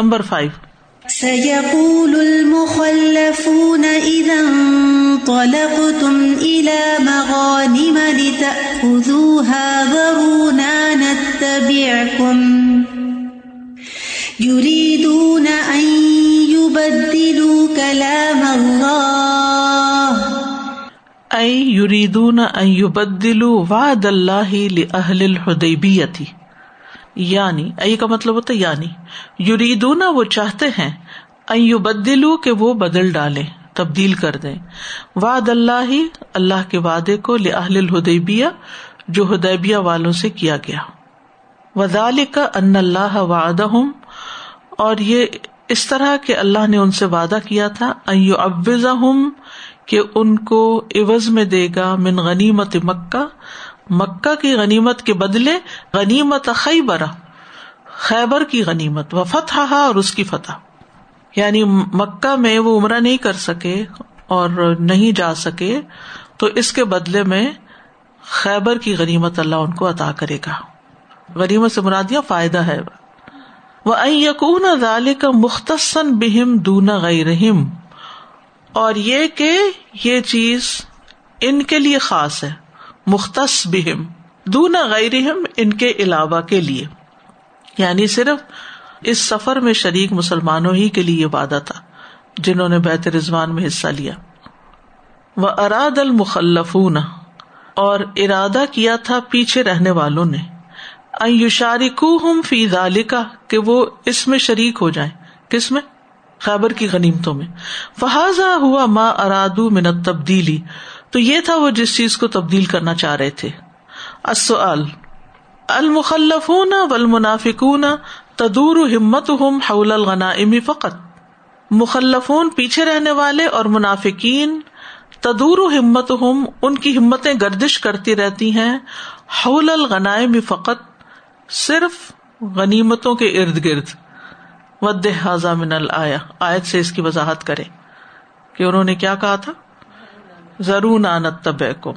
Number five. سيقول المخلفون إذا انطلقتم إلى مغانم لتأخذوها ذرونا نتبعكم يريدون أن يبدلوا كلام الله أي يريدون أن يبدلوا وعد الله لأهل الحديبية۔ یعنی ائی کا مطلب ہوتا ہے یعنی۔ یریدونا وہ چاہتے ہیں ایو بدلو کہ وہ بدل ڈالے تبدیل کر دے واد اللہ ہی اللہ کے وعدے کو لہل الحدیبیہ، جو ہدیبیہ والوں سے کیا گیا۔ وزال کا ان اللہ وعدہ اور یہ اس طرح کہ اللہ نے ان سے وعدہ کیا تھا ایو ابزا کہ ان کو عوض میں دے گا، من غنیمت مکہ مکہ کی غنیمت کے بدلے غنیمت خیبر خیبر کی غنیمت، و فتح اور اس کی فتح۔ یعنی مکہ میں وہ عمرہ نہیں کر سکے اور نہیں جا سکے، تو اس کے بدلے میں خیبر کی غنیمت اللہ ان کو عطا کرے گا۔ غنیمت سے مرادیا فائدہ ہے؟ وہ یقون ادال کا مختصن بہم دونا غیرہم۔ اور یہ کہ یہ چیز ان کے لیے خاص ہے۔ مختص بہم دونا غیر ان کے علاوہ کے لیے۔ یعنی صرف اس سفر میں شریک مسلمانوں ہی کے لیے وعدہ تھا، جنہوں نے بیت رضوان میں حصہ لیا۔ وہ اراد المخلف اور ارادہ کیا تھا پیچھے رہنے والوں نے۔ فی ذالکا کہ وہ اس میں شریک ہو جائیں۔ کس میں؟ خیبر کی غنیمتوں میں۔ فہذا ہوا ماں ارادو منت تبدیلی تو یہ تھا وہ جس چیز کو تبدیل کرنا چاہ رہے تھے۔ المخلف والمنافقون تدور ہمت ہم حول الغنا فقط۔ مخلفون پیچھے رہنے والے اور منافقین تدور ہمت ہم ان کی ہمتیں گردش کرتی رہتی ہیں۔ حول الغنائم فقط، صرف غنیمتوں کے ارد گرد۔ ود حاضہ من الآیا آیت سے اس کی وضاحت کرے کہ انہوں نے کیا کہا تھا؟ ضرور نانت تب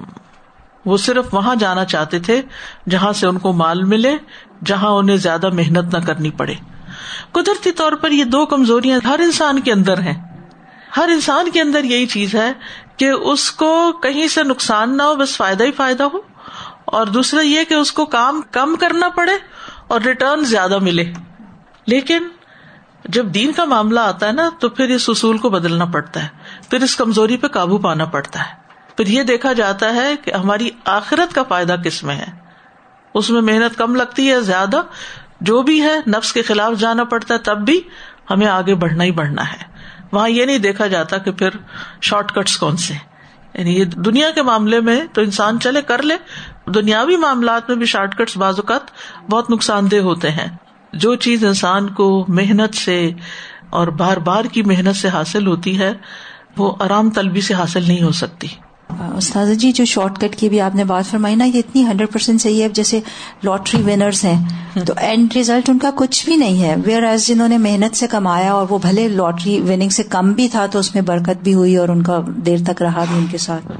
وہ صرف وہاں جانا چاہتے تھے جہاں سے ان کو مال ملے، جہاں انہیں زیادہ محنت نہ کرنی پڑے۔ قدرتی طور پر یہ دو کمزوریاں ہر انسان کے اندر ہیں۔ ہر انسان کے اندر یہی چیز ہے کہ اس کو کہیں سے نقصان نہ ہو، بس فائدہ ہی فائدہ ہو۔ اور دوسرا یہ کہ اس کو کام کم کرنا پڑے اور ریٹرن زیادہ ملے۔ لیکن جب دین کا معاملہ آتا ہے نا، تو پھر اس اصول کو بدلنا پڑتا ہے۔ پھر اس کمزوری پہ قابو پانا پڑتا ہے۔ پھر یہ دیکھا جاتا ہے کہ ہماری آخرت کا فائدہ کس میں ہے۔ اس میں محنت کم لگتی ہے، زیادہ۔ جو بھی ہے، نفس کے خلاف جانا پڑتا ہے، تب بھی ہمیں آگے بڑھنا ہی بڑھنا ہے۔ وہاں یہ نہیں دیکھا جاتا کہ پھر شارٹ کٹس کون سے۔ یعنی یہ دنیا کے معاملے میں تو انسان چلے، کر لے۔ دنیاوی معاملات میں بھی شارٹ کٹس بعض اوقات بہت نقصان دہ ہوتے ہیں۔ جو چیز انسان کو محنت سے اور بار بار کی محنت سے حاصل ہوتی ہے وہ آرام طلبی سے حاصل نہیں ہو سکتی۔ استاد جی جو شارٹ کٹ کی بھی آپ نے بات فرمائی نا یہ اتنی ہنڈریڈ پرسینٹ صحیح ہے۔ جیسے لاٹری ونرس ہیں تو اینڈ ریزلٹ ان کا کچھ بھی نہیں ہے۔ ویئر ایز جنہوں نے محنت سے کمایا اور وہ بھلے لاٹری وننگ سے کم بھی تھا تو اس میں برکت بھی ہوئی اور ان کا دیر تک رہا بھی ان کے ساتھ۔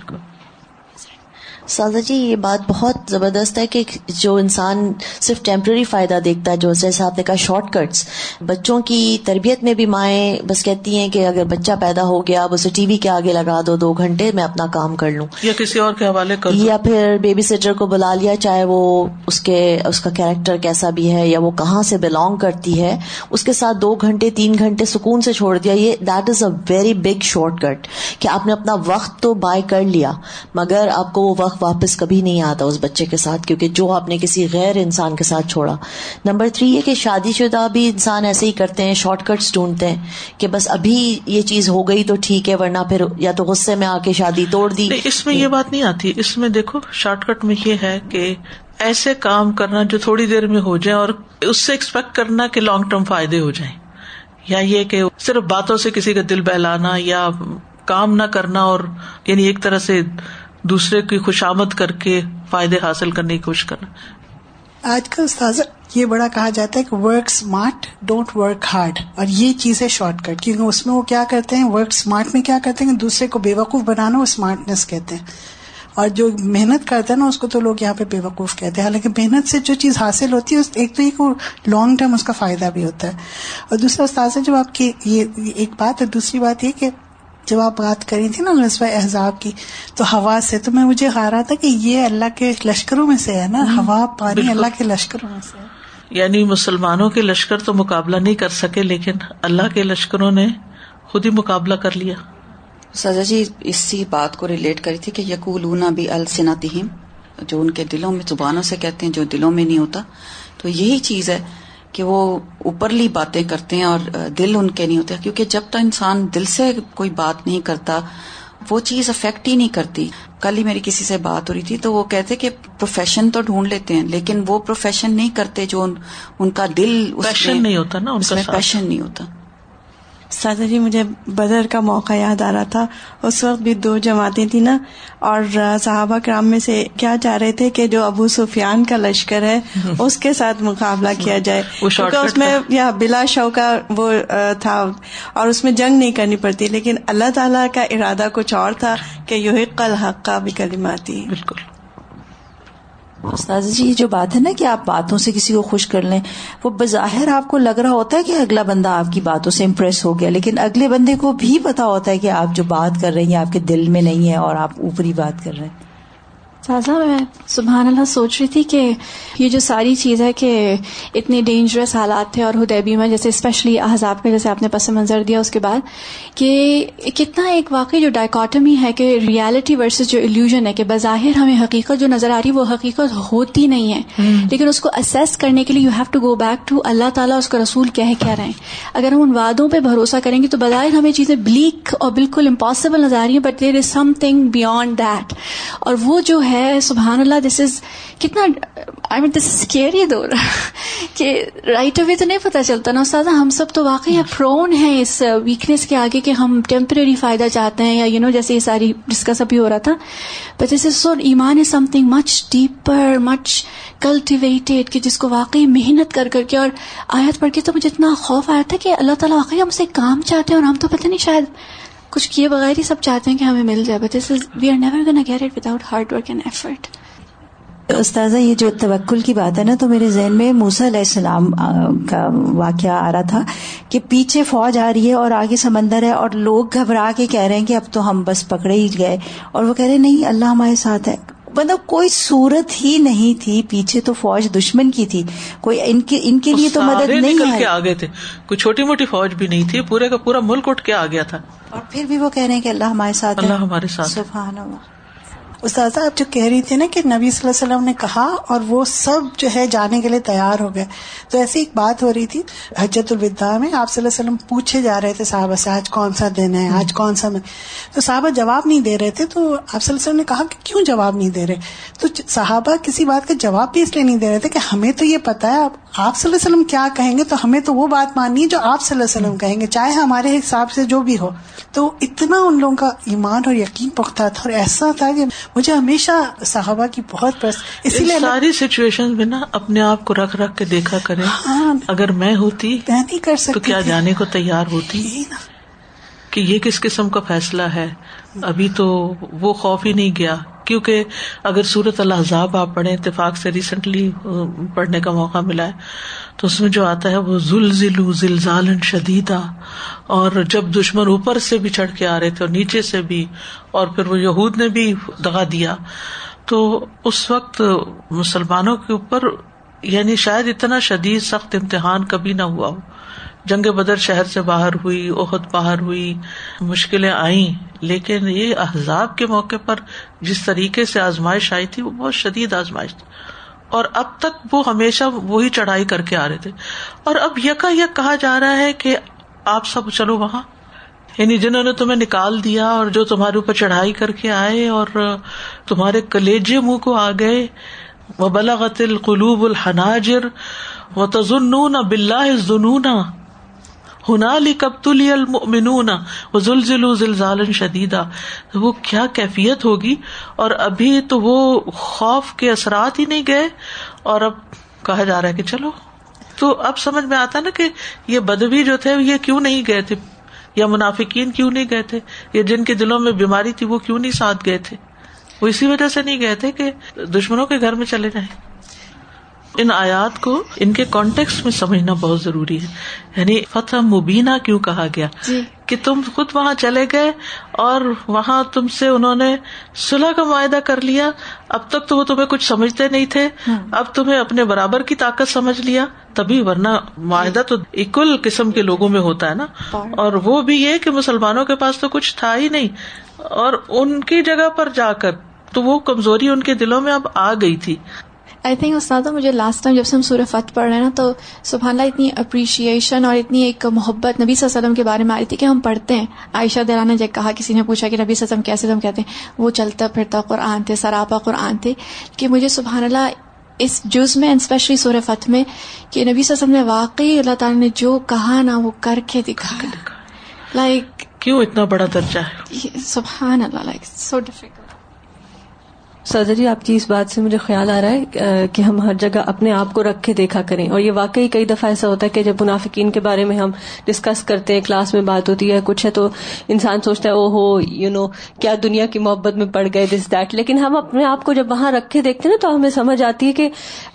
سازا جی یہ بات بہت زبردست ہے کہ جو انسان صرف ٹیمپرری فائدہ دیکھتا ہے جو جیسے آپ نے کہا شارٹ کٹس بچوں کی تربیت میں بھی مائیں بس کہتی ہیں کہ اگر بچہ پیدا ہو گیا اب اسے ٹی وی کے آگے لگا دو دو گھنٹے میں اپنا کام کر لوں۔ یا کسی اور کے حوالے کر یا پھر بیبی سیٹر کو بلا لیا چاہے وہ اس کے اس کا کیریکٹر کیسا بھی ہے یا وہ کہاں سے بلونگ کرتی ہے اس کے ساتھ دو گھنٹے تین گھنٹے سکون سے چھوڑ دیا یہ that is a very big shortcut کہ آپ نے اپنا وقت تو بائی کر لیا مگر آپ کو وہ وقت واپس کبھی نہیں آتا اس بچے کے ساتھ، کیونکہ جو آپ نے کسی غیر انسان کے ساتھ چھوڑا۔ نمبر تھری یہ کہ شادی شدہ بھی انسان ایسے ہی کرتے ہیں، شارٹ کٹس ڈھونڈتے ہیں کہ بس ابھی یہ چیز ہو گئی تو ٹھیک ہے، ورنہ پھر یا تو غصے میں آ کے شادی توڑ دی۔ اس میں یہ بات نہیں آتی۔ اس میں دیکھو، شارٹ کٹ میں یہ ہے کہ ایسے کام کرنا جو تھوڑی دیر میں ہو جائے اور اس سے ایکسپیکٹ کرنا کہ لانگ ٹرم فائدے ہو جائیں۔ یا یہ کہ صرف باتوں سے کسی کا دل بہلانا یا کام نہ کرنا اور یعنی ایک طرح سے دوسرے کی خوشامد کر کے فائدے حاصل کرنے کی کوشش کرنا۔ آج کل استاذ، یہ بڑا کہا جاتا ہے کہ work smart don't work hard اور یہ چیز ہے شارٹ کٹ کیونکہ اس میں وہ کیا کرتے ہیں؟ ورک اسمارٹ میں کیا کرتے ہیں؟ دوسرے کو بے وقوف بنانا، وہ اسمارٹنیس کہتے ہیں۔ اور جو محنت کرتا ہے نا، اس کو تو لوگ یہاں پہ بے وقوف کہتے ہیں۔ حالانکہ محنت سے جو چیز حاصل ہوتی ہے ایک تو ایک لانگ ٹرم اس کا فائدہ بھی ہوتا ہے۔ اور دوسرا استاذ، جب آپ کی یہ ایک بات ہے، دوسری بات یہ کہ جب آپ بات کری تھی نا نسبہ احزاب کی تو ہوا سے تو میں مجھے خیال رہا تھا کہ یہ اللہ کے لشکروں میں سے ہے نا ہوا پانی اللہ کے لشکروں میں سے۔ یعنی مسلمانوں کے لشکر تو مقابلہ نہیں کر سکے لیکن اللہ کے لشکروں نے خود ہی مقابلہ کر لیا۔ سزا جی اسی بات کو ریلیٹ کری تھی کہ یقول بھی السناتہم جو ان کے دلوں میں زبانوں سے کہتے ہیں جو دلوں میں نہیں ہوتا۔ تو یہی چیز ہے کہ وہ اوپرلی باتیں کرتے ہیں اور دل ان کے نہیں ہوتے کیونکہ جب تک انسان دل سے کوئی بات نہیں کرتا وہ چیز افیکٹ ہی نہیں کرتی۔ کل ہی میری کسی سے بات ہو رہی تھی تو وہ کہتے کہ پروفیشن تو ڈھونڈ لیتے ہیں لیکن وہ پروفیشن نہیں کرتے جو ان کا دل پیشن نہیں ہوتا نا اس میں پیشن نہیں ہوتا۔ سادہ جی مجھے بدر کا موقع یاد آ رہا تھا۔ اس وقت بھی دو جماعتیں تھیں نا۔ اور صحابہ کرام میں سے کیا چاہ رہے تھے کہ جو ابو سفیان کا لشکر ہے اس کے ساتھ مقابلہ کیا جائے۔ کیونکہ اس میں یا بلا شو کا وہ تھا۔ اور اس میں جنگ نہیں کرنی پڑتی لیکن اللہ تعالیٰ کا ارادہ کچھ اور تھا کہ یو کل حق کا بھی کلماتی بالکل۔ استاذ جی یہ جو بات ہے نا کہ آپ باتوں سے کسی کو خوش کر لیں، وہ بظاہر آپ کو لگ رہا ہوتا ہے کہ اگلا بندہ آپ کی باتوں سے امپریس ہو گیا، لیکن اگلے بندے کو بھی پتا ہوتا ہے کہ آپ جو بات کر رہی ہیں، آپ کے دل میں نہیں ہے اور آپ اوپری بات کر رہے ہیں۔ سازا میں سبحان اللہ سوچ رہی تھی کہ یہ جو ساری چیز ہے کہ اتنے ڈینجرس حالات تھے اور ہدیبی میں جیسے اسپیشلی احزاب کا جیسے آپ نے پس منظر دیا اس کے بعد کہ کتنا ایک واقعی جو ڈائکاٹمی ہے کہ ریالٹی ورسز جو الوژن ہے کہ بظاہر ہمیں حقیقت جو نظر آ رہی وہ حقیقت ہوتی نہیں ہے۔ لیکن اس کو اسیس کرنے کے لیے you have to go back to اللہ تعالیٰ اس کا رسول کہہ کیا رہے ہیں۔ اگر ہم ان وعدوں پہ بھروسہ کریں گے تو بظاہر ہمیں چیزیں بلیک اور بالکل امپاسبل نظر آ رہی ہیں but there is something beyond that اور وہ جو ہے ہے سبحان اللہ دس از کتنا آئی مین دس از کیئر دور۔ کہ رائٹ اوے تو نہیں پتا چلتا نا استاد ہم سب تو واقعی پرون ہیں اس ویکنیس کے آگے کہ ہم ٹیمپرری فائدہ چاہتے ہیں یا یو نو جیسے یہ ساری ڈسکس ابھی ہو رہا تھا۔ بٹ دس از سو ایمان از سم تھنگ مچ ڈیپر مچ کلٹیویٹیڈ کہ جس کو واقعی محنت کر کر کے اور آیت پڑھ کے تو مجھے اتنا خوف آیا تھا کہ اللہ تعالیٰ واقعی ہم سے کام چاہتے ہیں اور ہم تو پتہ نہیں شاید کچھ کیے بغیر ہی سب چاہتے ہیں کہ ہمیں مل جائے but we are never gonna get it without hard work and effort استاذہ، یہ جو توکل کی بات ہے نا، تو میرے ذہن میں موسا علیہ السلام کا واقعہ آ رہا تھا کہ پیچھے فوج آ رہی ہے اور آگے سمندر ہے اور لوگ گھبرا کے کہہ رہے ہیں کہ اب تو ہم بس پکڑے ہی گئے اور وہ کہہ رہے نہیں، اللہ ہمارے ساتھ ہے۔ مطلب کوئی صورت ہی نہیں تھی پیچھے تو فوج دشمن کی تھی۔ کوئی ان کے ان کے لیے تو مدد نہیں آگے تھے۔ کوئی چھوٹی موٹی فوج بھی نہیں تھی پورے کا پورا ملک اٹھ کے آ گیا تھا۔ اور پھر بھی وہ کہہ رہے ہیں کہ اللہ ہمارے ساتھ اللہ ہمارے ساتھ سبحان اللہ۔ استاذہ، آپ جو کہہ رہی تھی نا کہ نبی صلی اللہ علیہ وسلم نے کہا اور وہ سب جو ہے جانے کے لیے تیار ہو گئے۔ تو ایسی ایک بات ہو رہی تھی، حجت الوداع میں آپ صلی اللہ علیہ وسلم پوچھے جا رہے تھے صحابہ سے، آج کون سا دن ہے، آج کون سا میں۔ تو صحابہ جواب نہیں دے رہے تھے، تو آپ صلی اللہ علیہ وسلم نے کہا کہ کیوں جواب نہیں دے رہے؟ تو صحابہ کسی بات کا جواب بھی اس لیے نہیں دے رہے تھے کہ ہمیں تو یہ پتا ہے، آپ صلی اللہ علیہ وسلم کیا کہیں گے؟ تو ہمیں تو وہ بات ماننی ہے جو آپ صلی اللہ علیہ وسلم کہیں گے، چاہے ہمارے حساب سے جو بھی ہو۔ تو اتنا ان لوگوں کا ایمان اور یقین پختہ تھا اور ایسا تھا کہ مجھے ہمیشہ صحابہ کی بہت اسی لیے ساری سچویشن میں نا اپنے آپ کو رکھ رکھ کے دیکھا کرے ہاں۔ اگر میں ہوتی میں نہیں کر سکتی تو کیا جانے کو تیار ہوتی؟ کہ یہ کس قسم کا فیصلہ ہے؟ ابھی تو وہ خوف ہی نہیں گیا۔ کیونکہ اگر سورت الحضاب آپ پڑھے اتفاق سے ریسنٹلی پڑھنے کا موقع ملا ہے، تو اس میں جو آتا ہے وہ زلزلو زلزال شدیدا اور جب دشمن اوپر سے بھی چڑھ کے آ رہے تھے اور نیچے سے بھی، اور پھر وہ یہود نے بھی دگا دیا، تو اس وقت مسلمانوں کے اوپر یعنی شاید اتنا شدید سخت امتحان کبھی نہ ہوا ہو۔ جنگ بدر شہر سے باہر ہوئی عہد باہر ہوئی، مشکلیں آئیں، لیکن یہ احزاب کے موقع پر جس طریقے سے آزمائش آئی تھی، وہ بہت شدید آزمائش تھی۔ اور اب تک وہ ہمیشہ وہی چڑھائی کر کے آ رہے تھے۔ اور اب یکا یک کہا جا رہا ہے کہ آپ سب چلو وہاں۔ یعنی جنہوں نے تمہیں نکال دیا اور جو تمہارے اوپر چڑھائی کر کے آئے اور تمہارے کلیجے منہ کو آ گئے۔ وہ بلاغت القلوب الحناجر وہ تزن بلّہ ہنالی کب تلی المنون وہ زلزال شدیدا وہ کیا کیفیت ہوگی؟ اور ابھی تو وہ خوف کے اثرات ہی نہیں گئے، اور اب کہا جا رہا ہے کہ چلو، تو اب سمجھ میں آتا نا کہ یہ بدبی جو تھے، یہ کیوں نہیں گئے تھے؟ یا منافقین کیوں نہیں گئے تھے؟ یا جن کے دلوں میں بیماری تھی، وہ کیوں نہیں ساتھ گئے تھے؟ وہ اسی وجہ سے نہیں گئے تھے کہ دشمنوں کے گھر میں چلے جائیں۔ ان آیات کو ان کے کانٹیکس میں سمجھنا بہت ضروری ہے۔ یعنی فتح مبینہ کیوں کہا گیا؟ جی۔ کہ تم خود وہاں چلے گئے اور وہاں تم سے انہوں نے صلح کا معاہدہ کر لیا۔ اب تک تو وہ تمہیں کچھ سمجھتے نہیں تھے۔ اب تمہیں اپنے برابر کی طاقت سمجھ لیا۔ تبھی ورنہ معاہدہ تو اکول قسم کے لوگوں میں ہوتا ہے نا۔ اور وہ بھی یہ کہ مسلمانوں کے پاس تو کچھ تھا ہی نہیں۔ اور ان کی جگہ پر جا کر تو وہ کمزوری ان کے دلوں میں اب آ گئی تھی۔ آئی تھنک استاد مجھے لاسٹ ٹائم جب سے ہم سورہ فتح پڑھ رہے ہیں نا تو سبحان اللہ اتنی اپریشیشن اور اتنی ایک محبت نبی صلی اللہ علیہ وسلم کے بارے میں آئی تھی کہ ہم پڑھتے ہیں۔ عائشہ نے جب کہا کسی نے پوچھا کہ نبی صلی اللہ علیہ وسلم کیسے ہم کہتے ہیں وہ چلتا پھرتا قرآن تھے سراپا قرآن تھے۔ کہ مجھے سبحان اللہ اس جز میں اسپیشلی سورہ فتح میں کہ نبی صلی اللہ علیہ وسلم نے واقعی اللہ تعالیٰ نے جو کہا نا وہ کر کے دکھایا۔ لائک کیوں اتنا بڑا درجہ ہے؟ سبحان اللہ لائک سو ڈیفیکلٹ سرزا جی آپ کی اس بات سے مجھے خیال آ رہا ہے کہ ہم ہر جگہ اپنے آپ کو رکھ کے دیکھا کریں۔ اور یہ واقعی کئی دفعہ ایسا ہوتا ہے کہ جب منافقین کے بارے میں ہم ڈسکس کرتے ہیں کلاس میں بات ہوتی ہے، کچھ ہے تو انسان سوچتا ہے او ہو یو نو کیا دنیا کی محبت میں پڑ گئے دس دیٹ لیکن ہم اپنے آپ کو جب وہاں رکھ کے دیکھتے ہیں نا، تو ہمیں سمجھ آتی ہے کہ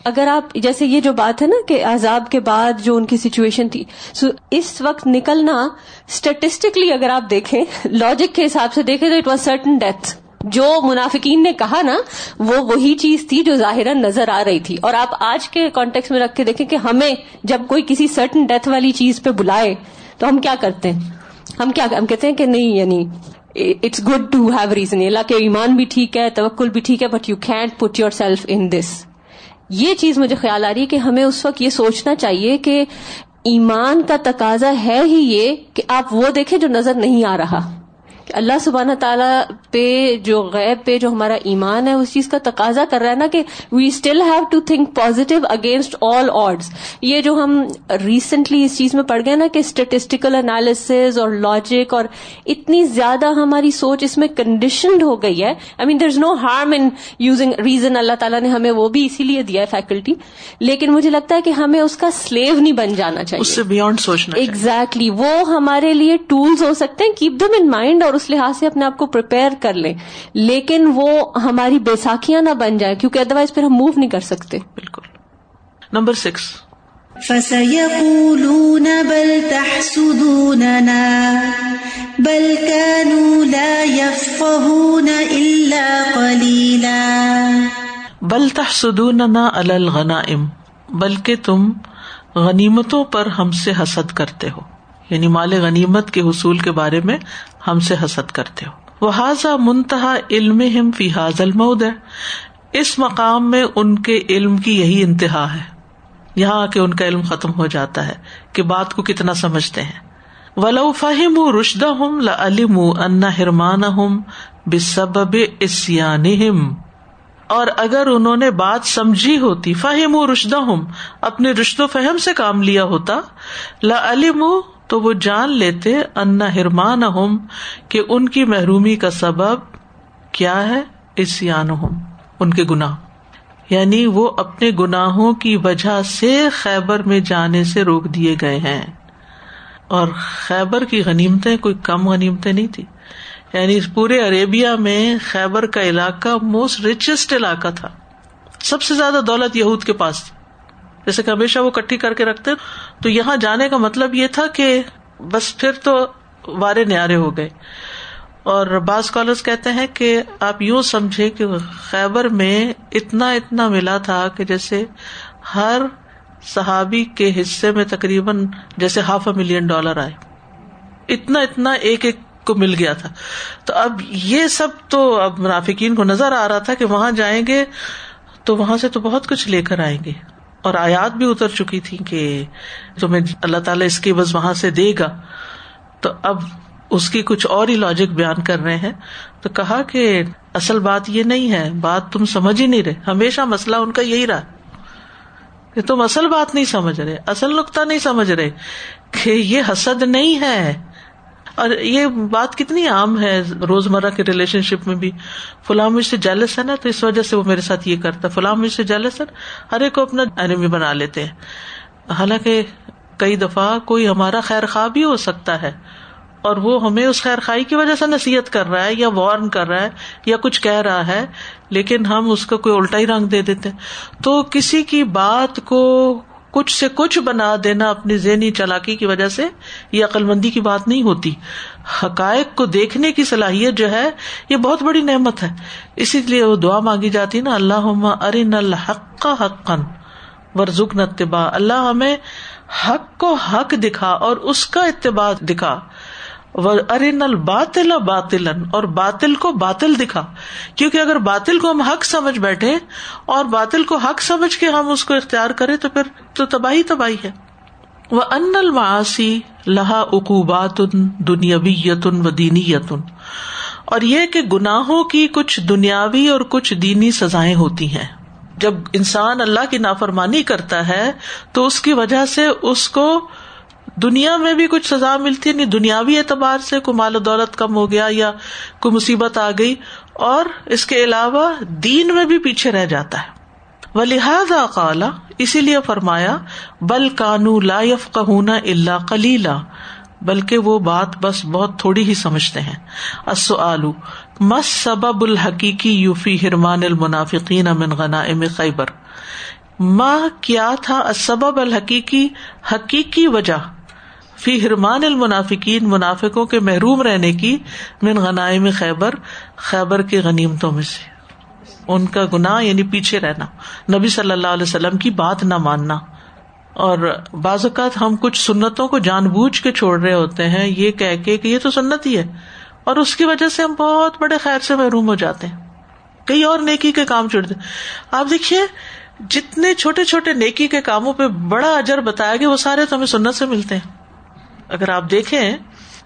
اگر آپ، جیسے یہ جو بات ہے نا کہ عذاب کے بعد جو ان کی سچویشن تھی سو اس وقت نکلنا اسٹیٹسٹکلی اگر آپ دیکھیں لاجک کے حساب سے دیکھیں تو اٹ واز سرٹن ڈیتھ جو منافقین نے کہا نا، وہ وہی چیز تھی جو ظاہر نظر آ رہی تھی۔ اور آپ آج کے کانٹیکس میں رکھ کے دیکھیں کہ ہمیں جب کوئی کسی سرٹن ڈیتھ والی چیز پہ بلائے، تو ہم کیا کرتے ہیں؟ ہم کیا، ہم کہتے ہیں کہ نہیں یعنی it's good to have reason Allah کے ایمان بھی ٹھیک ہے، توکل بھی ٹھیک ہے but you can't put yourself in this یہ چیز مجھے خیال آ رہی ہے کہ ہمیں اس وقت یہ سوچنا چاہیے کہ ایمان کا تقاضا ہے ہی یہ کہ آپ وہ دیکھیں جو نظر نہیں آ رہا۔ کہ اللہ سبحانہ تعالیٰ پہ جو غیب پہ جو ہمارا ایمان ہے اس چیز کا تقاضا کر رہا ہے نا کہ we still have to think positive against all odds یہ جو ہم ریسنٹلی اس چیز میں پڑ گئے نا کہ اسٹیٹسٹیکل انالیس اور لاجک اور اتنی زیادہ ہماری سوچ اس میں کنڈیشنڈ ہو گئی ہے۔ I mean there is no harm in using reason اللہ تعالیٰ نے ہمیں وہ بھی اسی لیے دیا ہے فیکلٹی لیکن مجھے لگتا ہے کہ ہمیں اس کا سلیو نہیں بن جانا چاہیے۔ اس سے بیونڈ سوچنا ایگزیکٹلی وہ ہمارے لیے ٹولس ہو سکتے ہیں کیپ دم ان مائنڈ اور اس لحاظ سے اپنے آپ کو پریپیئر کر لیں۔ لیکن وہ ہماری بیساکیاں نہ بن جائیں کیونکہ ادروائز پھر ہم موو نہیں کر سکتے۔ بالکل۔ نمبر سکس فسيقولون بل تحسدوننا بل كانوا لا يفقهون إلا قليلا۔ بل تحسدوننا على الغنائم بلکہ تم غنیمتوں پر ہم سے حسد کرتے ہو۔ یعنی مال غنیمت کے حصول کے بارے میں ہم سے حسد کرتے ہو۔ وہ حاضہ منتہا علم فی حاضل مود ہے اس مقام میں ان کے علم کی یہی انتہا ہے۔ یہاں آ کے ان کا علم ختم ہو جاتا ہے کہ بات کو کتنا سمجھتے ہیں۔ ولو فہم رشدہ ہوں لم انا ہرمان ہوں بسب اسیان اور اگر انہوں نے بات سمجھی ہوتی فہم و رشدہ ہوں اپنے رشد و فہم سے کام لیا ہوتا لم تو وہ جان لیتے انا ہرمان ہوں کہ ان کی محرومی کا سبب کیا ہے اسیان ہوں ان کے گناہ۔ یعنی وہ اپنے گناہوں کی وجہ سے خیبر میں جانے سے روک دیے گئے ہیں۔ اور خیبر کی غنیمتیں کوئی کم غنیمتیں نہیں تھی یعنی اس پورے عربیہ میں خیبر کا علاقہ موسٹ ریچسٹ علاقہ تھا۔ سب سے زیادہ دولت یہود کے پاس تھی۔ جیسے کہ ہمیشہ وہ کٹھی کر کے رکھتے تو یہاں جانے کا مطلب یہ تھا کہ بس پھر تو وارے نیارے ہو گئے۔ اور بعض اسکالرس کہتے ہیں کہ آپ یوں سمجھے کہ خیبر میں اتنا اتنا ملا تھا کہ جیسے ہر صحابی کے حصے میں تقریباً جیسے ہاف اے ملین ڈالر آئے۔ اتنا اتنا ایک ایک کو مل گیا تھا۔ تو اب یہ سب تو اب منافقین کو نظر آ رہا تھا کہ وہاں جائیں گے تو وہاں سے تو بہت کچھ لے کر آئیں گے۔ اور آیات بھی اتر چکی تھی کہ تمہیں اللہ تعالیٰ اس کی بس وہاں سے دے گا۔ تو اب اس کی کچھ اور ہی لاجک بیان کر رہے ہیں۔ تو کہا کہ اصل بات یہ نہیں ہے، بات تم سمجھ ہی نہیں رہے۔ ہمیشہ مسئلہ ان کا یہی رہا۔ کہ تم اصل بات نہیں سمجھ رہے، اصل نقطہ نہیں سمجھ رہے کہ یہ حسد نہیں ہے۔ اور یہ بات کتنی عام ہے روز مرہ کے ریلیشن شپ میں بھی۔ فلاں مجھ سے جیلس ہے نا، تو اس وجہ سے وہ میرے ساتھ یہ کرتا۔ فلاں مجھ سے جیلس ہے، ہر ایک کو اپنا اینمی بنا لیتے ہیں۔ حالانکہ کئی دفعہ کوئی ہمارا خیر خواہ بھی ہو سکتا ہے، اور وہ ہمیں اس خیر خائی کی وجہ سے نصیحت کر رہا ہے یا وارن کر رہا ہے یا کچھ کہہ رہا ہے، لیکن ہم اس کو کوئی الٹا ہی رنگ دے دیتے۔ تو کسی کی بات کو کچھ سے کچھ بنا دینا اپنی ذہنی چالاکی کی وجہ سے یہ عقل مندی کی بات نہیں ہوتی۔ حقائق کو دیکھنے کی صلاحیت جو ہے، یہ بہت بڑی نعمت ہے۔ اسی لیے وہ دعا مانگی جاتی نا اللہ ارن الحق حق ورژن اتباع۔ اللہ ہمیں حق کو حق دکھا اور اس کا اتباع دکھا۔ ارن الباطل باطل اور باطل کو باطل دکھا۔ کیونکہ اگر باطل کو ہم حق سمجھ بیٹھے اور باطل کو حق سمجھ کے ہم اس کو اختیار کرے تو پھر تو تباہی تباہی ہے۔ وہ ان الماسی لہا اقوبات دنیاوی یتن و دینی یتن اور یہ کہ گناہوں کی کچھ دنیاوی اور کچھ دینی سزائیں ہوتی ہیں۔ جب انسان اللہ کی نافرمانی کرتا ہے تو اس کی وجہ سے اس کو دنیا میں بھی کچھ سزا ملتی نہیں، دنیاوی اعتبار سے کوئی مال و دولت کم ہو گیا یا کوئی مصیبت آ گئی، اور اس کے علاوہ دین میں بھی پیچھے رہ جاتا ہے۔ وہ لہٰذا قالا اسی لیے فرمایا، بل کانو لا یف کہنا اللہ کلیلہ بلکہ وہ بات بس بہت تھوڑی ہی سمجھتے ہیں۔ آلو مس سبب الحقیقی یوفی ہرمان المنافقین امن غنا ام خیبر؟ ماں کیا تھا سبب الحقیقی، حقیقی وجہ؟ فی ہرمان المنافقین، منافقوں کے محروم رہنے کی، من غنائم خیبر خیبر کی غنیمتوں میں سے۔ ان کا گناہ یعنی پیچھے رہنا۔ نبی صلی اللہ علیہ وسلم کی بات نہ ماننا۔ اور بعض اوقات ہم کچھ سنتوں کو جان بوجھ کے چھوڑ رہے ہوتے ہیں، یہ کہہ کے کہ یہ تو سنت ہی ہے۔ اور اس کی وجہ سے ہم بہت بڑے خیر سے محروم ہو جاتے ہیں۔ کئی اور نیکی کے کام چھوڑ دیں آپ دیکھیے، جتنے چھوٹے چھوٹے نیکی کے کاموں پہ بڑا اجر بتایا گیا، وہ سارے تو ہمیں سنت سے ملتے ہیں۔ اگر آپ دیکھیں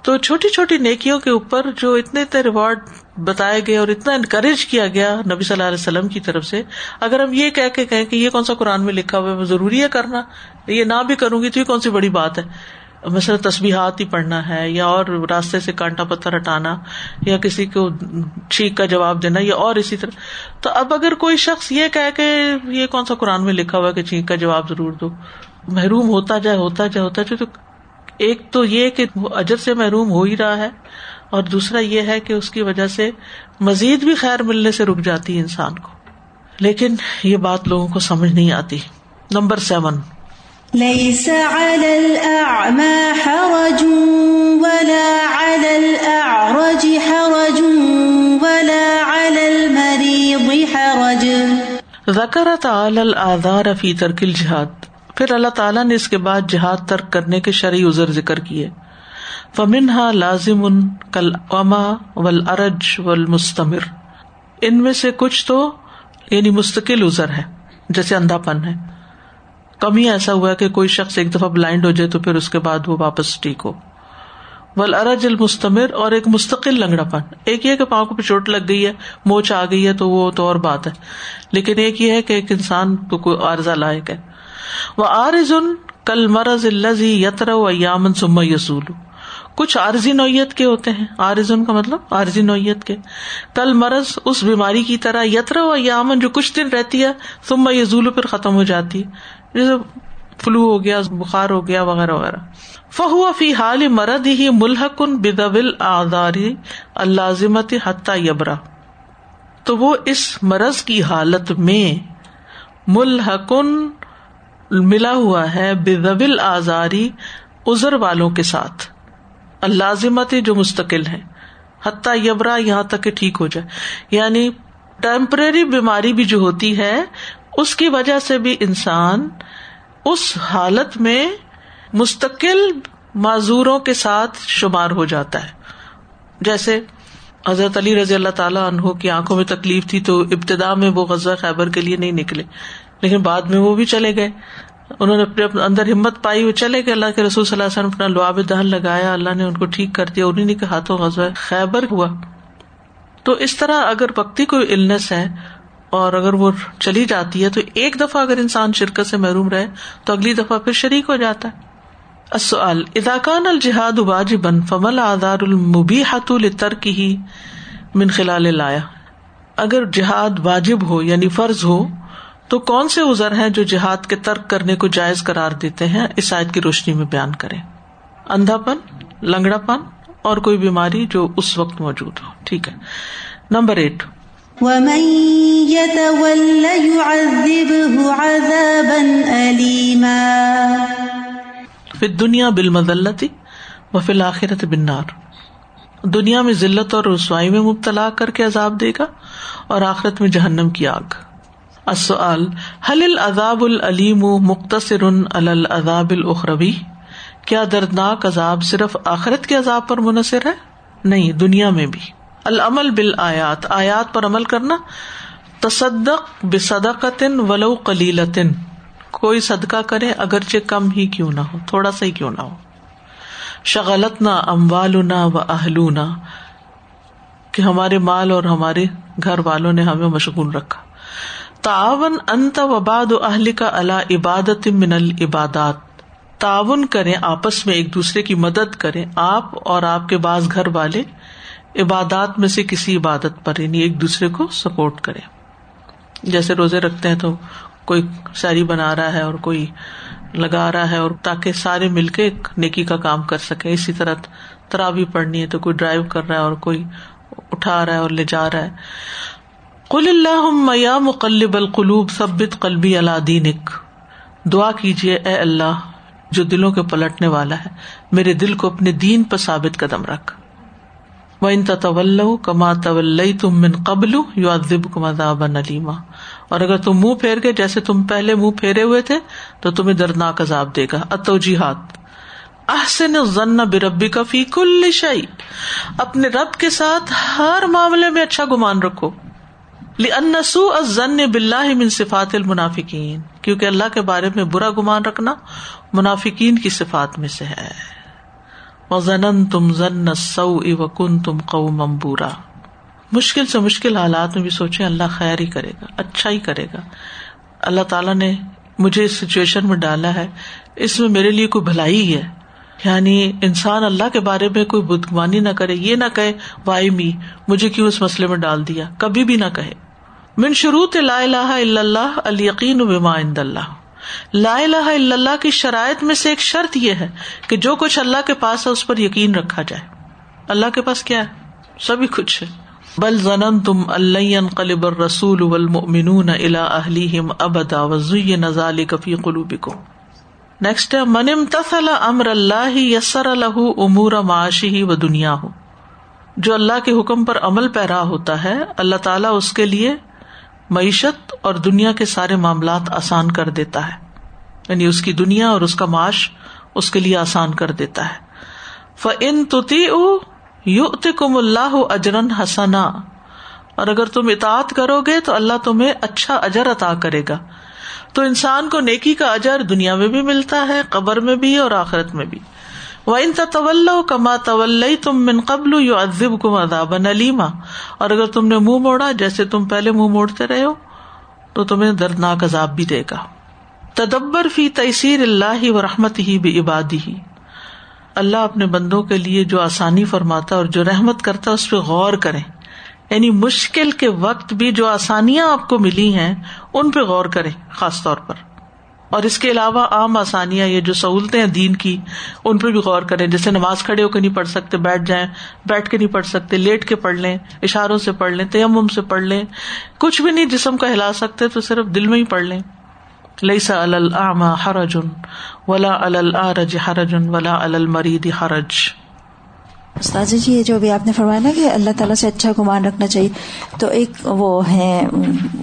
تو چھوٹی چھوٹی نیکیوں کے اوپر جو اتنے اتنے ریوارڈ بتائے گئے اور اتنا انکریج کیا گیا نبی صلی اللہ علیہ وسلم کی طرف سے، اگر ہم یہ کہہ کے کہیں کہ یہ کون سا قرآن میں لکھا ہوا ہے ضروری ہے کرنا، یہ نہ بھی کروں گی تو یہ کون سی بڑی بات ہے؟ مثلا تصبیحات ہی پڑھنا ہے یا اور راستے سے کانٹا پتھر ہٹانا یا کسی کو چھینک کا جواب دینا یا اور اسی طرح۔ تو اب اگر کوئی شخص یہ کہ یہ کون سا قرآن میں لکھا ہوا ہے کہ چھینک کا جواب ضرور دو، محروم ہوتا جائے ہوتا جائے ہوتا جائے، تو ایک تو یہ کہ وہ اجر سے محروم ہو ہی رہا ہے اور دوسرا یہ ہے کہ اس کی وجہ سے مزید بھی خیر ملنے سے رک جاتی ہے انسان کو۔ لیکن یہ بات لوگوں کو سمجھ نہیں آتی۔ Number seven. ليس على الأعمى حرج ولا على الأعرج حرج ولا على المريض حرج۔ ذكر تعالى الآذار في ترك الجهاد پھر اللہ تعالیٰ نے اس کے بعد جہاد ترک کرنے کے شرعی ازر ذکر کیے۔ فمنہا لازم ان کل اما ول ارج ول مستمر ان میں سے کچھ تو یعنی مستقل ازر ہے، جیسے اندھا پن ہے۔ کم ہی ایسا ہوا کہ کوئی شخص ایک دفعہ بلائنڈ ہو جائے تو پھر اس کے بعد وہ واپس ٹھیک ہو۔ ول ارج المستمر اور ایک مستقل لنگڑا پن ایک یہ کہ پاؤں کو چوٹ لگ گئی ہے، موچ آ گئی ہے تو وہ تو اور بات ہے۔ لیکن ایک یہ ہے کہ ایک انسان کو کوئی عارضہ لائق ہے۔ وہ آرز ان کل مرض الزی یتر و یامن سم یسول کچھ عارضی نوعیت کے ہوتے ہیں۔ آرز ان کا مطلب عارضی نوعیت کے۔ کل مرض اس بیماری کی طرح یتر و یامن جو کچھ دن رہتی ہے سم یزول پھر ختم ہو جاتی ہے۔ جیسے فلو ہو گیا، بخار ہو گیا، وغیرہ وغیرہ۔ فہو فی حال مرد ہی ملحکن بدول آداری اللازمت حتیٰ یبرا تو وہ اس مرض کی حالت میں ملحکن ملا ہوا ہے بدول آزاری ازر والوں کے ساتھ۔ اللازمت جو مستقل ہے حتیٰ یبرا یہاں تک کہ ٹھیک ہو جائے۔ یعنی ٹیمپرری بیماری بھی جو ہوتی ہے، اس کی وجہ سے بھی انسان اس حالت میں مستقل معذوروں کے ساتھ شمار ہو جاتا ہے۔ جیسے حضرت علی رضی اللہ تعالیٰ عنہ کی آنکھوں میں تکلیف تھی تو ابتدا میں وہ غزہ خیبر کے لیے نہیں نکلے۔ لیکن بعد میں وہ بھی چلے گئے۔ انہوں نے اپنے اندر ہمت پائی وہ چلے گئے۔ اللہ کے رسول صلی اللہ علیہ وسلم اپنا لعاب دہن لگایا۔ اللہ نے ان کو ٹھیک کر دیا۔ انہیں کے ہاتھوں غزہ خیبر ہوا۔ تو اس طرح اگر وقتی کوئی النس ہے اور اگر وہ چلی جاتی ہے، تو ایک دفعہ اگر انسان شرکت سے محروم رہے، تو اگلی دفعہ پھر شریک ہو جاتا ہے۔ اداکان الجہاد واجبن فمل آدار المبی حت التر ہی من خلال لایا اگر جہاد واجب ہو یعنی فرض ہو تو کون سے ازر ہیں جو جہاد کے ترک کرنے کو جائز قرار دیتے ہیں؟ اس آیت کی روشنی میں بیان کرے اندھا پن لنگڑا پن اور کوئی بیماری جو اس وقت موجود ہو۔ ٹھیک ہے۔ Number eight. ومن يتول يعذبه عذابا أليما۔ پھر دنیا بال مدلتی و فی الآخرت بنار دنیا میں ذلت اور رسوائی میں مبتلا کر کے عذاب دے گا اور آخرت میں جہنم کی آگ۔ السؤال حل العذاب العلیم مختصر العذاب الاخروی؟ کیا دردناک عذاب صرف آخرت کے عذاب پر منحصر ہے؟ نہیں، دنیا میں بھی۔ العمل بال آیات آیات پر عمل کرنا، تصدق بصدقتن ولو قلیلتن۔ کوئی صدقہ کرے اگرچہ کم ہی کیوں نہ ہو، تھوڑا سا ہی کیوں نہ ہو۔ شغلت نہ اموالنا و اہلونا، کہ ہمارے مال اور ہمارے گھر والوں نے ہمیں مشغول رکھا۔ تعاون انت و باد و اہل کا اللہ عبادت من العبادات۔ تعاون کریں آپس میں، ایک دوسرے کی مدد کریں، آپ اور آپ کے بعض گھر والے۔ عبادات میں سے کسی عبادت پر یعنی ایک دوسرے کو سپورٹ کرے جیسے روزے رکھتے ہیں تو کوئی ساری بنا رہا ہے اور کوئی لگا رہا ہے اور تاکہ سارے مل کے ایک نیکی کا کام کر سکے اسی طرح ترابی پڑنی ہے تو کوئی ڈرائیو کر رہا ہے اور کوئی اٹھا رہا ہے اور لے جا رہا ہے۔ کل اللہ یا مقلب القلوب سبت قلبی اللہ دینک۔ دعا کیجیے اے اللہ جو دلوں کے پلٹنے والا ہے، میرے دل کو اپنے دین پر ثابت قدم رکھ۔ وہ ان طول کما طول تم من قبل یو ادب کما نلیما اور اگر تم منہ پھیر گئے جیسے تم پہلے منہ پھیرے ہوئے تھے، تو تمہیں دردناک عذاب دے گا۔ اتوجیحات احسن ضن بربی کا فی کل شعی اپنے رب کے ساتھ ہر معاملے میں اچھا گمان رکھو۔ لسو ازن بلّہ من صفات المنافقین کیونکہ اللہ کے بارے میں برا گمان رکھنا منافقین کی صفات میں سے ہے۔ وزن تم ضن سو کن تم قو ممبورا مشکل سے مشکل حالات میں بھی سوچے اللہ خیر ہی کرے گا اچھا ہی کرے گا۔ اللہ تعالیٰ نے مجھے اس سچویشن میں ڈالا ہے، اس میں میرے لیے کوئی بھلائی ہے۔ یعنی انسان اللہ کے بارے میں کوئی بدگمانی نہ کرے، یہ نہ کہے، وائی می، مجھے کیوں اس مسئلے میں ڈال دیا؟ کبھی بھی نہ کہے۔ من شروع لا الہ الا اللہ، الیقین بما عند اللہ۔ لا الہ الا اللہ کی شرائط میں سے ایک شرط یہ ہے کہ جو کچھ اللہ کے پاس ہے اس پر یقین رکھا جائے۔ اللہ کے پاس کیا ہے؟ سبھی کچھ ہے۔ بل زنن تم اللہ قلب رسول والمؤمنون الى اہلیہم ابدا وزین ذالک فی قلوبکم۔ نیکسٹ ہے، من امتثل امر اللہ یسر الح امور معاشی و دنیا ہو جو اللہ کے حکم پر عمل پیرا ہوتا ہے، اللہ تعالیٰ اس کے لیے معیشت اور دنیا کے سارے معاملات آسان کر دیتا ہے۔ یعنی اس کی دنیا اور اس کا معاش اس کے لیے آسان کر دیتا ہے۔ ف ان تتی یو کم اللہ اجرن حسنا۔ اور اگر تم اطاعت کرو گے تو اللہ تمہیں اچھا اجر عطا کرے گا۔ تو انسان کو نیکی کا اجر دنیا میں بھی ملتا ہے، قبر میں بھی اور آخرت میں بھی۔ وہ ان طول کما طول تم من قبل یو ادب کم اداب نلیما اور اگر تم نے منہ موڑا جیسے تم پہلے منہ موڑتے رہے ہو، تو تمہیں دردناک عذاب بھی دے گا۔ تدبر فی تیسیر اللہ و رحمت ہی بے عبادی ہی اللہ اپنے بندوں کے لیے جو آسانی فرماتا اور جو رحمت کرتا اس پہ غور کریں۔ یعنی مشکل کے وقت بھی جو آسانیاں آپ کو ملی ہیں، ان پہ غور کریں، خاص طور پر۔ اور اس کے علاوہ عام آسانیاں یہ جو سہولتیں ہیں دین کی، ان پہ بھی غور کریں۔ جیسے نماز کھڑے ہو کے نہیں پڑھ سکتے، بیٹھ جائیں، بیٹھ کے نہیں پڑھ سکتے، لیٹ کے پڑھ لیں، اشاروں سے پڑھ لیں، تیمم سے پڑھ لیں۔ کچھ بھی نہیں، جسم کا ہلا سکتے تو صرف دل میں ہی پڑھ لیں۔ لئی سا الما حرجن ولا الرج حرجن ولا المرید حرج۔ استاذ جی یہ جو ابھی آپ نے فرمایا نا کہ اللہ تعالیٰ سے اچھا گمان رکھنا چاہیے، تو ایک وہ ہیں،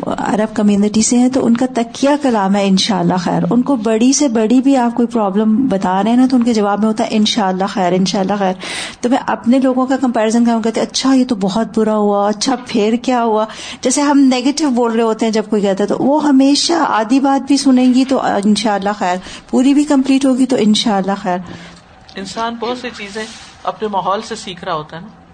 عرب کمیونٹی سے ہیں، تو ان کا تکیہ کلام ہے ان شاء اللہ خیر۔ ان کو بڑی سے بڑی بھی آپ کوئی پرابلم بتا رہے ہیں نا، تو ان کے جواب میں ہوتا ہے ان شاء اللہ خیر ان شاء اللہ خیر۔ تو میں اپنے لوگوں کا کمپیرزن کروں، کہتے اچھا یہ تو بہت برا ہوا اچھا پھر کیا ہوا؟ جیسے ہم نیگیٹو بول رہے ہوتے ہیں جب کوئی کہتا ہے، تو وہ ہمیشہ آدھی بات بھی سنیں گی تو ان شاء اللہ خیر، پوری بھی کمپلیٹ ہوگی تو ان شاء اللہ خیر۔ انسان بہت سی چیزیں اپنے ماحول سے سیکھ رہا ہوتا ہے نا۔